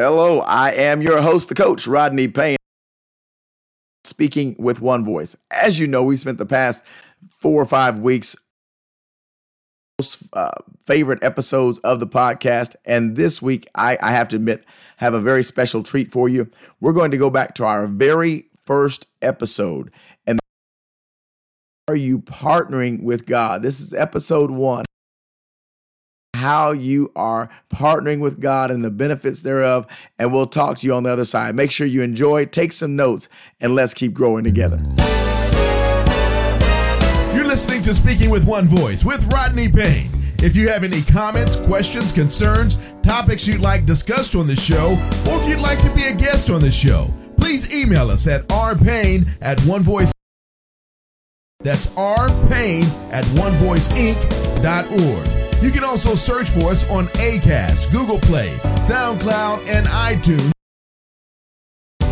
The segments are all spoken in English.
Hello, I am your host, the coach, Rodney Payne, speaking with one voice. As you know, we spent the past four or five weeks most uh, favorite episodes of the podcast. And this week, I, I have to admit, have a very special treat for you. We're going to go back to our very first episode. And are you partnering with God? This is episode one how you are partnering with God and the benefits thereof. And we'll talk to you on the other side. Make sure you enjoy, take some notes, and let's keep growing together. You're listening to Speaking with One Voice with Rodney Payne. If you have any comments, questions, concerns, topics you'd like discussed on the show, or if you'd like to be a guest on the show, please email us at rpayne at onevoice. That's rpayne at onevoiceinc.org. You can also search for us on ACAST, Google Play, SoundCloud, and iTunes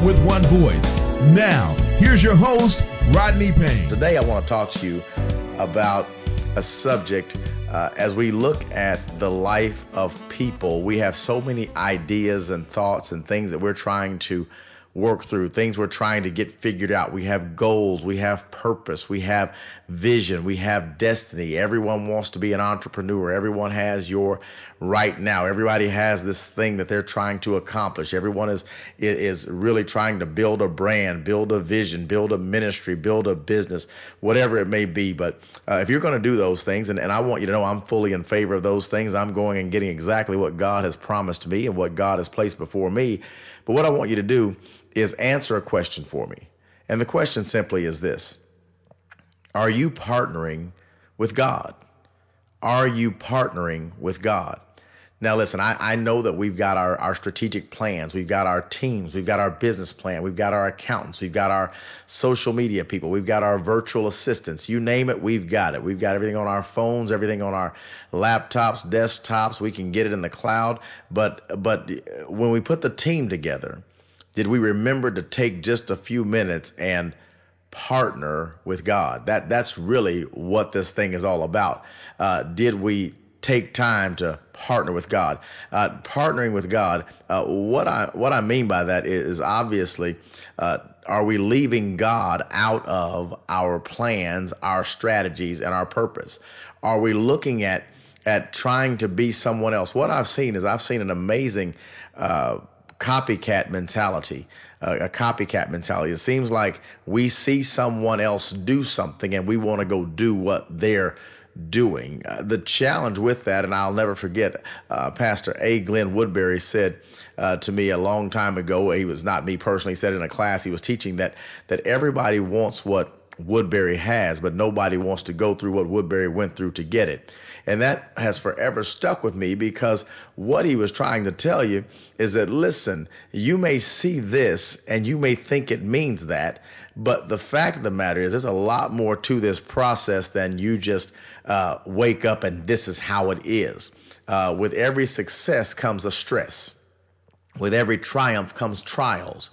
with one voice. Now, here's your host, Rodney Payne. Today, I want to talk to you about a subject uh, as we look at the life of people. We have so many ideas and thoughts and things that we're trying to work through, things we're trying to get figured out. We have goals, we have purpose, we have vision, we have destiny. Everyone wants to be an entrepreneur. Everyone has your right now. Everybody has this thing that they're trying to accomplish. Everyone is is really trying to build a brand, build a vision, build a ministry, build a business, whatever it may be. But uh, if you're going to do those things, and, and I want you to know I'm fully in favor of those things, I'm going and getting exactly what God has promised me and what God has placed before me. But what I want you to do is answer a question for me. And the question simply is this Are you partnering with God? Are you partnering with God? Now, listen, I, I know that we've got our, our strategic plans. We've got our teams. We've got our business plan. We've got our accountants. We've got our social media people. We've got our virtual assistants. You name it, we've got it. We've got everything on our phones, everything on our laptops, desktops. We can get it in the cloud. But, but when we put the team together, did we remember to take just a few minutes and partner with God? That, that's really what this thing is all about. Uh, did we take time to partner with God. Uh, partnering with God, uh, what I what I mean by that is obviously, uh, are we leaving God out of our plans, our strategies, and our purpose? Are we looking at at trying to be someone else? What I've seen is I've seen an amazing uh, copycat mentality. Uh, a copycat mentality. It seems like we see someone else do something and we want to go do what they're doing. Uh, the challenge with that, and I'll never forget, uh, Pastor A. Glenn Woodbury said uh, to me a long time ago. He was not me personally. He said in a class he was teaching that that everybody wants what Woodbury has, but nobody wants to go through what Woodbury went through to get it. And that has forever stuck with me because what he was trying to tell you is that, listen, you may see this and you may think it means that, but the fact of the matter is, there's a lot more to this process than you just uh, wake up and this is how it is. Uh, with every success comes a stress. With every triumph comes trials.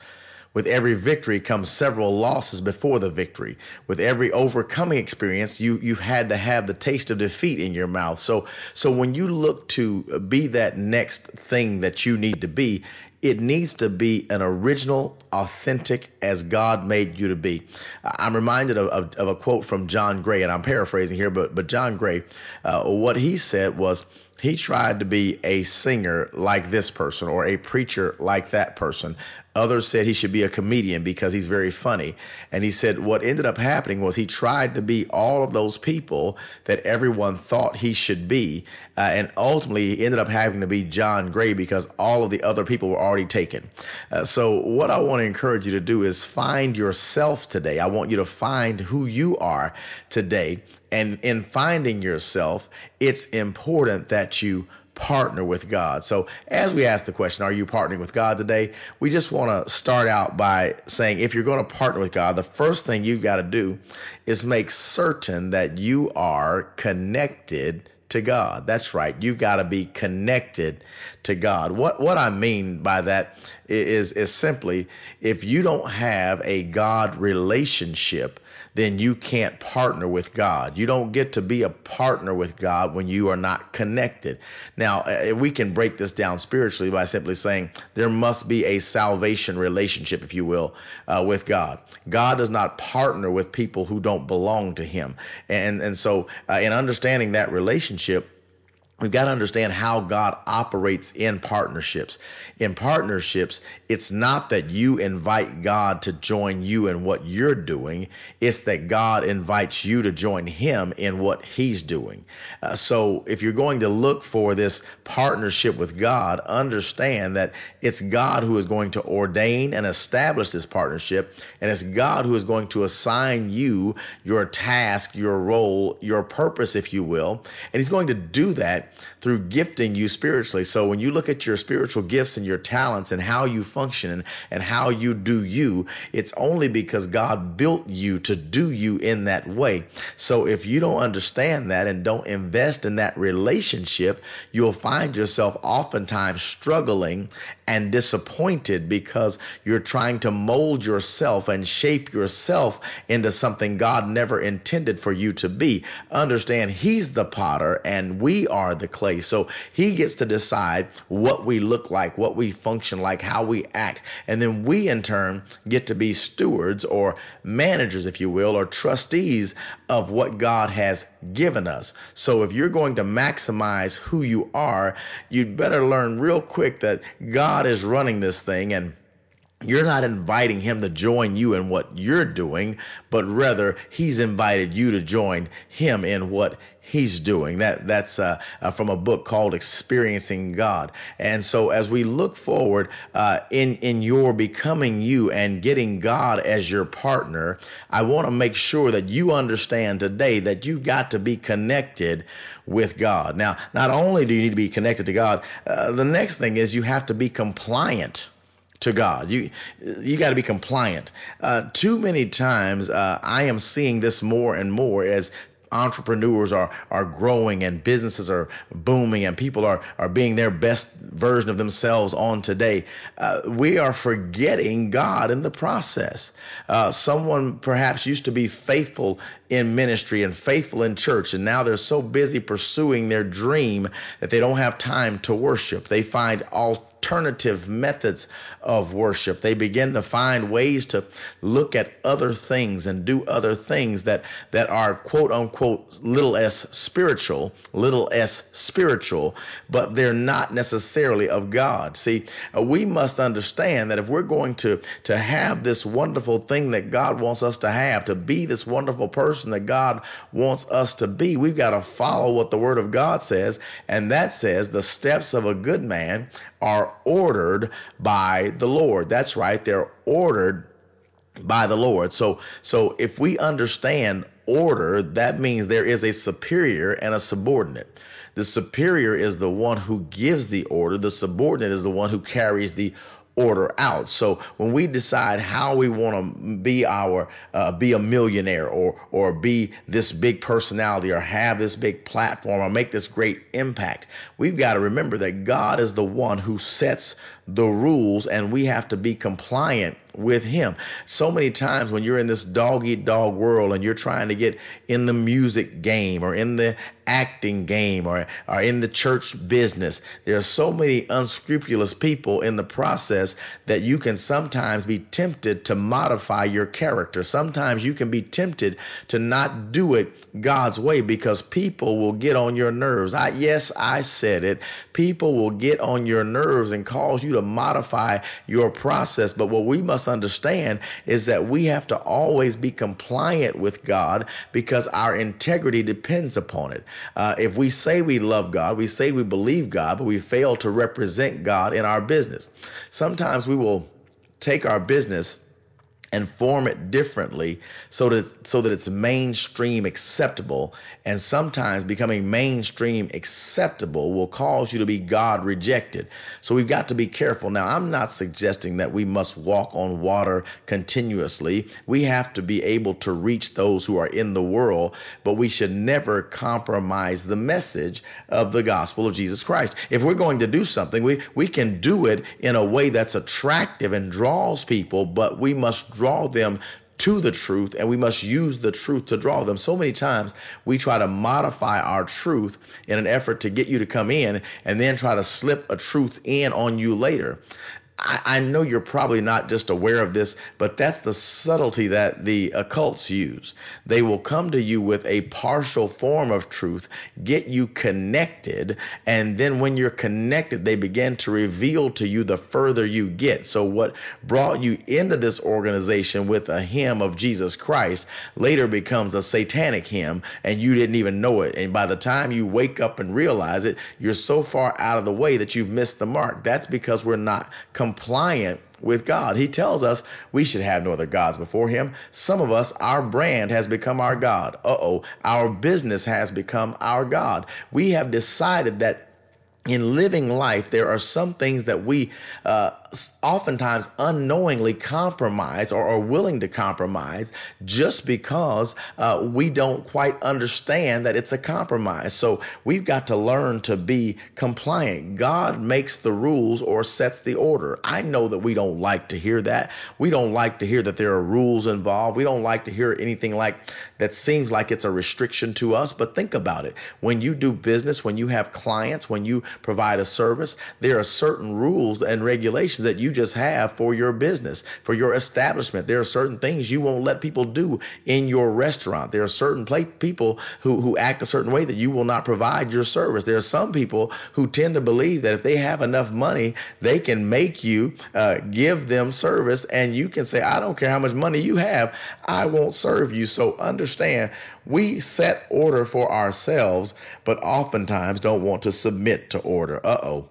With every victory comes several losses before the victory. With every overcoming experience, you you've had to have the taste of defeat in your mouth. So so when you look to be that next thing that you need to be, it needs to be an original, authentic as God made you to be. I'm reminded of, of, of a quote from John Gray, and I'm paraphrasing here, but but John Gray, uh, what he said was he tried to be a singer like this person or a preacher like that person. Others said he should be a comedian because he's very funny. And he said what ended up happening was he tried to be all of those people that everyone thought he should be. Uh, and ultimately, he ended up having to be John Gray because all of the other people were already taken. Uh, so, what I want to encourage you to do is find yourself today. I want you to find who you are today. And in finding yourself, it's important that you partner with God. So, as we ask the question, are you partnering with God today? We just want to start out by saying if you're going to partner with God, the first thing you've got to do is make certain that you are connected to God. That's right. You've got to be connected to God. What what I mean by that is is simply if you don't have a God relationship, then you can't partner with God. You don't get to be a partner with God when you are not connected. Now, uh, we can break this down spiritually by simply saying there must be a salvation relationship, if you will, uh, with God. God does not partner with people who don't belong to Him. And, and so, uh, in understanding that relationship, We've got to understand how God operates in partnerships. In partnerships, it's not that you invite God to join you in what you're doing, it's that God invites you to join Him in what He's doing. Uh, so if you're going to look for this partnership with God, understand that it's God who is going to ordain and establish this partnership, and it's God who is going to assign you your task, your role, your purpose, if you will. And He's going to do that through gifting you spiritually. So when you look at your spiritual gifts and your talents and how you function and, how you do you, it's only because God built you to do you in that way. So if you don't understand that and don't invest in that relationship, you'll find yourself oftentimes struggling and disappointed because you're trying to mold yourself and shape yourself into something God never intended for you to be. Understand He's the potter and we are the clay. So He gets to decide what we look like, what we function like, how we act. And then we in turn get to be stewards or managers, if you will, or trustees of what God has given us. So if you're going to maximize who you are, you'd better learn real quick that God God is running this thing and you're not inviting him to join you in what you're doing, but rather he's invited you to join him in what he's doing. That that's uh, uh, from a book called Experiencing God. And so as we look forward uh, in in your becoming you and getting God as your partner, I want to make sure that you understand today that you've got to be connected with God. Now, not only do you need to be connected to God, uh, the next thing is you have to be compliant to God. You you got to be compliant. Uh, too many times, uh, I am seeing this more and more as entrepreneurs are are growing and businesses are booming and people are are being their best version of themselves on today. Uh, we are forgetting God in the process. Uh, someone perhaps used to be faithful in ministry and faithful in church, and now they're so busy pursuing their dream that they don't have time to worship. They find alternative methods of worship. They begin to find ways to look at other things and do other things that that are quote unquote little s spiritual, little s spiritual, but they're not necessarily of God. See, uh, we must understand that if we're going to to have this wonderful thing that God wants us to have, to be this wonderful person person that God wants us to be. We've got to follow what the Word of God says, and that says the steps of a good man are ordered by the Lord. That's right, they're ordered by the Lord. So so if we understand order, that means there is a superior and a subordinate. The superior is the one who gives the order, the subordinate is the one who carries the order out. So when we decide how we want to be our uh, be a millionaire or or be this big personality or have this big platform or make this great impact, we've got to remember that God is the one who sets the rules and we have to be compliant with him. So many times when you're in this dog eat dog world and you're trying to get in the music game or in the acting game or, or in the church business, there are so many unscrupulous people in the process that you can sometimes be tempted to modify your character. Sometimes you can be tempted to not do it God's way because people will get on your nerves. I, yes, I said it. People will get on your nerves and cause you to modify your process. But what we must understand is that we have to always be compliant with God because our integrity depends upon it. Uh, if we say we love God, we say we believe God, but we fail to represent God in our business, sometimes we will take our business and form it differently so that so that it's mainstream acceptable and sometimes becoming mainstream acceptable will cause you to be God rejected. So we've got to be careful. Now, I'm not suggesting that we must walk on water continuously. We have to be able to reach those who are in the world, but we should never compromise the message of the gospel of Jesus Christ. If we're going to do something, we we can do it in a way that's attractive and draws people, but we must draw them to the truth and we must use the truth to draw them. So many times we try to modify our truth in an effort to get you to come in and then try to slip a truth in on you later. I, I know you're probably not just aware of this, but that's the subtlety that the occults use. They will come to you with a partial form of truth, get you connected, and then when you're connected, they begin to reveal to you the further you get. So, what brought you into this organization with a hymn of Jesus Christ later becomes a satanic hymn, and you didn't even know it. And by the time you wake up and realize it, you're so far out of the way that you've missed the mark. That's because we're not compliant with God. He tells us we should have no other gods before Him. Some of us, our brand has become our God. Uh oh, our business has become our God. We have decided that in living life, there are some things that we uh, oftentimes unknowingly compromise or are willing to compromise just because uh, we don't quite understand that it's a compromise. So we've got to learn to be compliant. God makes the rules or sets the order. I know that we don't like to hear that. We don't like to hear that there are rules involved. We don't like to hear anything like that seems like it's a restriction to us. But think about it. When you do business, when you have clients, when you provide a service, there are certain rules and regulations that you just have for your business, for your establishment. There are certain things you won't let people do in your restaurant. There are certain play- people who, who act a certain way that you will not provide your service. There are some people who tend to believe that if they have enough money, they can make you uh, give them service and you can say, I don't care how much money you have, I won't serve you. So understand, we set order for ourselves, but oftentimes don't want to submit to order. Uh oh.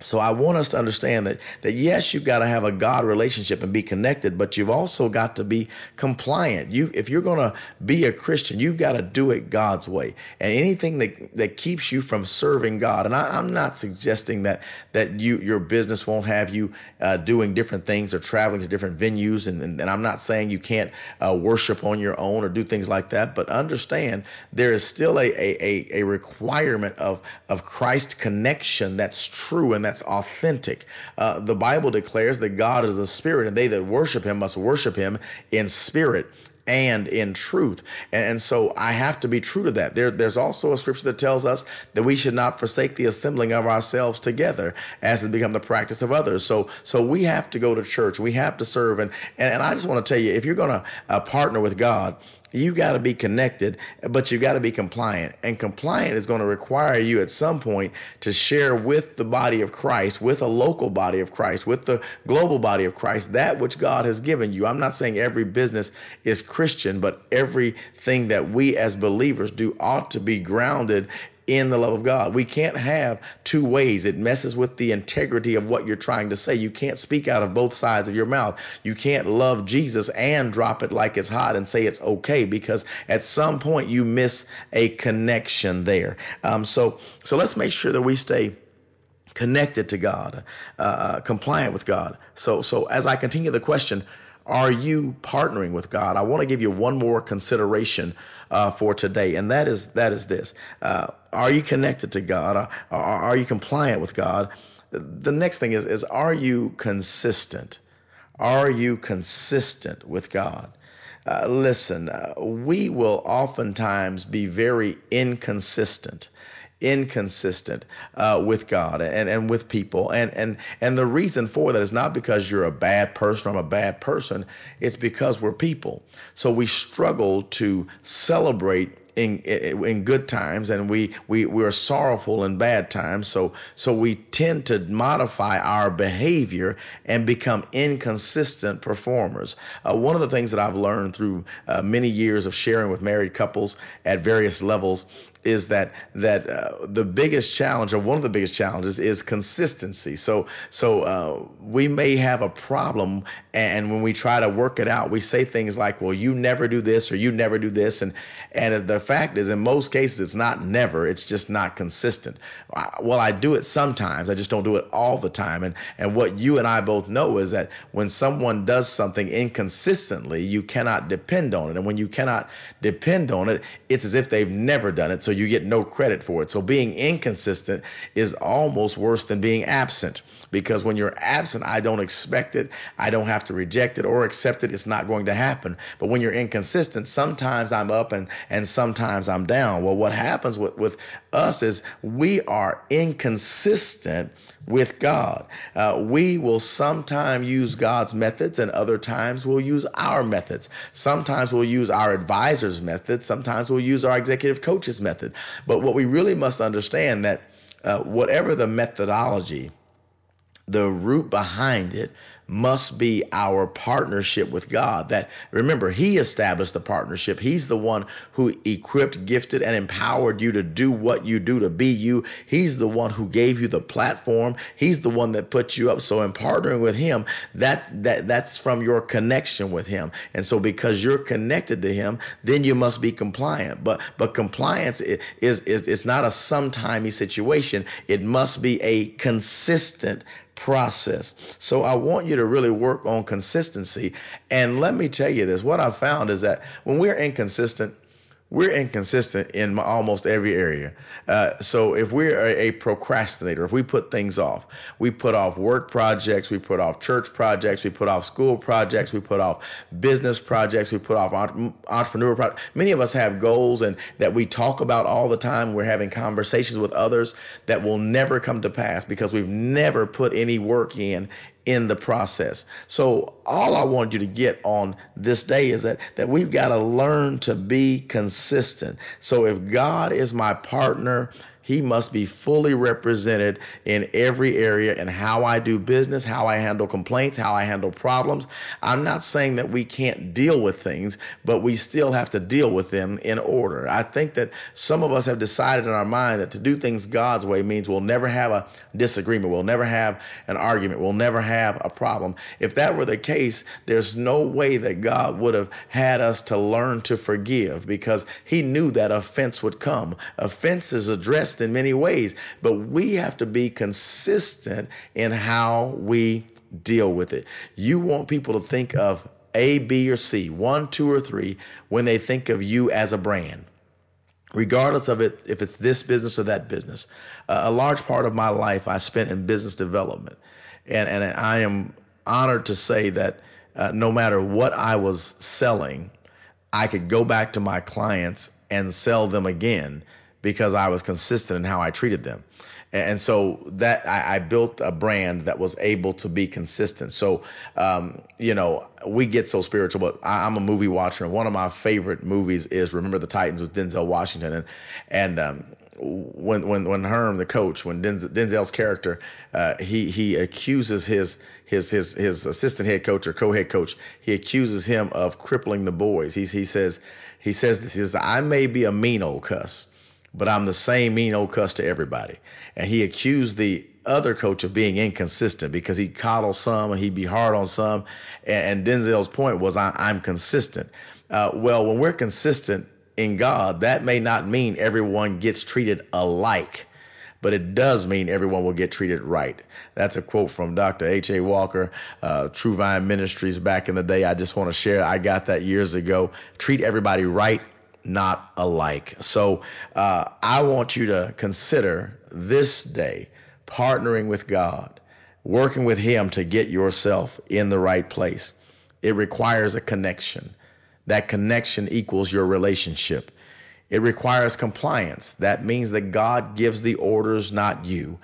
So I want us to understand that that yes, you've got to have a God relationship and be connected, but you've also got to be compliant. You if you're going to be a Christian, you've got to do it God's way. And anything that that keeps you from serving God, and I, am not suggesting that that you your business won't have you uh, doing different things or traveling to different venues, and, and, and I'm not saying you can't uh, worship on your own or do things like that, but understand there is still a a, a requirement of of Christ connection that's true and that's authentic. Uh, the Bible declares that God is a spirit, and they that worship him must worship him in spirit and in truth. And so I have to be true to that. There, there's also a scripture that tells us that we should not forsake the assembling of ourselves together as has become the practice of others. So, so we have to go to church. We have to serve. And, and, and I just want to tell you, if you're going to uh, partner with God, you got to be connected, but you got to be compliant. And compliant is going to require you at some point to share with the body of Christ, with a local body of Christ, with the global body of Christ, that which God has given you. I'm not saying every business is Christian, but everything that we as believers do ought to be grounded in the love of God. We can't have two ways. It messes with the integrity of what you're trying to say. You can't speak out of both sides of your mouth. You can't love Jesus and drop it like it's hot and say it's okay because at some point you miss a connection there. Um, so, so let's make sure that we stay connected to God, uh, uh compliant with God. So, so as I continue the question, are you partnering with God? I want to give you one more consideration uh, for today, and that is that is this: uh, Are you connected to God? Are, are, you compliant with God? The next thing is is Are you consistent? Are you consistent with God? Uh, listen, uh, we will oftentimes be very inconsistent inconsistent uh, with God and, and with people. And, and, and the reason for that is not because you're a bad person or I'm a bad person. It's because we're people. So we struggle to celebrate in in good times and we we we are sorrowful in bad times so so we tend to modify our behavior and become inconsistent performers uh, one of the things that I've learned through uh, many years of sharing with married couples at various levels is that that uh, the biggest challenge or one of the biggest challenges is consistency. So so uh, we may have a problem, and when we try to work it out, we say things like, "Well, you never do this," or "You never do this," and and the fact is, in most cases, it's not never. It's just not consistent. Well, I do it sometimes. I just don't do it all the time. And and what you and I both know is that when someone does something inconsistently, you cannot depend on it, and when you cannot depend on it, it's as if they've never done it. So you get no credit for it. So being inconsistent is almost worse than being absent because when you're absent, I don't expect it. I don't have to reject it or accept it. It's not going to happen. But when you're inconsistent, sometimes I'm up and, and sometimes I'm down. Well, what happens with, with us is we are inconsistent with God. Uh, we will sometimes use God's methods and other times we'll use our methods. Sometimes we'll use our advisor's method. Sometimes we'll use our executive coach's method. But what we really must understand that uh, whatever the methodology, the root behind it must be our partnership with God. That remember, He established the partnership. He's the one who equipped, gifted, and empowered you to do what you do, to be you. He's the one who gave you the platform. He's the one that put you up. So in partnering with Him, that that that's from your connection with Him. And so because you're connected to Him, then you must be compliant. But but compliance is is it's not a sometimey situation. It must be a consistent process. So I want you to really work on consistency. And let me tell you this what I found is that when we're inconsistent, we're inconsistent in almost every area. Uh, so if we're a, procrastinator, if we put things off, we put off work projects, we put off church projects, we put off school projects, we put off business projects, we put off entrepreneur projects. Many of us have goals and that we talk about all the time. We're having conversations with others that will never come to pass because we've never put any work in in the process. So all I want you to get on this day is that that we've got to learn to be consistent. So if God is my partner, he must be fully represented in every area in how I do business, how I handle complaints, how I handle problems. I'm not saying that we can't deal with things, but we still have to deal with them in order. I think that some of us have decided in our mind that to do things God's way means we'll never have a disagreement, we'll never have an argument, we'll never have a problem. If that were the case, there's no way that God would have had us to learn to forgive because he knew that offense would come. Offense is addressed in many ways, but we have to be consistent in how we deal with it. You want people to think of A, B, or C, one, two, or three, when they think of you as a brand regardless of it if it's this business or that business uh, a large part of my life i spent in business development and, and i am honored to say that uh, no matter what i was selling i could go back to my clients and sell them again because I was consistent in how I treated them. And so that I, I built a brand that was able to be consistent. So, um, you know, we get so spiritual, but I, am a movie watcher, and one of my favorite movies is Remember the Titans with Denzel Washington, and and um, when when when Herm, the coach, when Denzel, Denzel's character, uh, he he accuses his his his his assistant head coach or co-head coach, he accuses him of crippling the boys. He he says he says this. He says I may be a mean old cuss but I'm the same mean old cuss to everybody. And he accused the other coach of being inconsistent because he coddles some and he'd be hard on some. And, and Denzel's point was, I, am consistent. Uh, well, when we're consistent in God, that may not mean everyone gets treated alike, but it does mean everyone will get treated right. That's a quote from Dr. H.A. Walker, uh, True Vine Ministries back in the day. I just want to share. I got that years ago. Treat everybody right not alike. So uh, I want you to consider this day partnering with God, working with Him to get yourself in the right place. It requires a connection. That connection equals your relationship. It requires compliance. That means that God gives the orders, not you.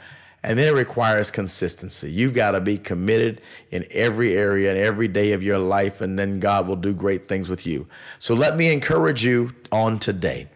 And then it requires consistency. You've got to be committed in every area and every day of your life, and then God will do great things with you. So let me encourage you on today.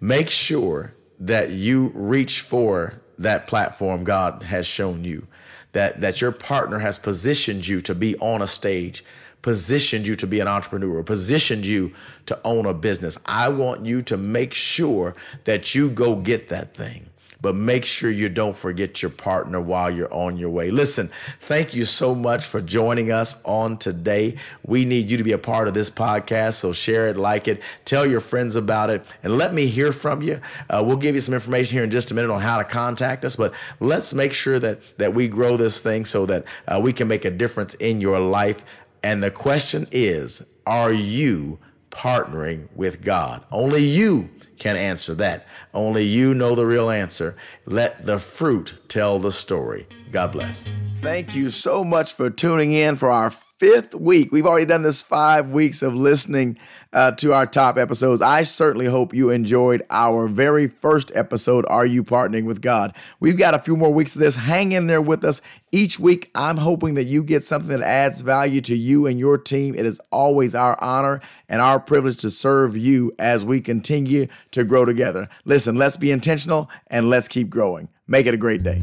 Make sure that you reach for that platform God has shown you, that, that your partner has positioned you to be on a stage, positioned you to be an entrepreneur, positioned you to own a business. I want you to make sure that you go get that thing but make sure you don't forget your partner while you're on your way. Listen, thank you so much for joining us on today. We need you to be a part of this podcast, so share it, like it, tell your friends about it, and let me hear from you. Uh, we'll give you some information here in just a minute on how to contact us, but let's make sure that that we grow this thing so that uh, we can make a difference in your life. And the question is, are you partnering with God? Only you can answer that. Only you know the real answer. Let the fruit tell the story. God bless. Thank you so much for tuning in for our fifth week. We've already done this five weeks of listening uh, to our top episodes. I certainly hope you enjoyed our very first episode, Are You Partnering with God? We've got a few more weeks of this. Hang in there with us. Each week, I'm hoping that you get something that adds value to you and your team. It is always our honor and our privilege to serve you as we continue to grow together. Listen, let's be intentional and let's keep growing. Make it a great day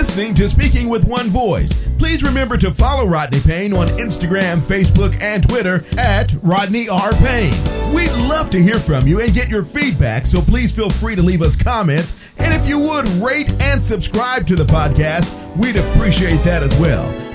listening to Speaking with One Voice. Please remember to follow Rodney Payne on Instagram, Facebook, and Twitter at Rodney R. Payne. We'd love to hear from you and get your feedback, so please feel free to leave us comments. And if you would rate and subscribe to the podcast, we'd appreciate that as well.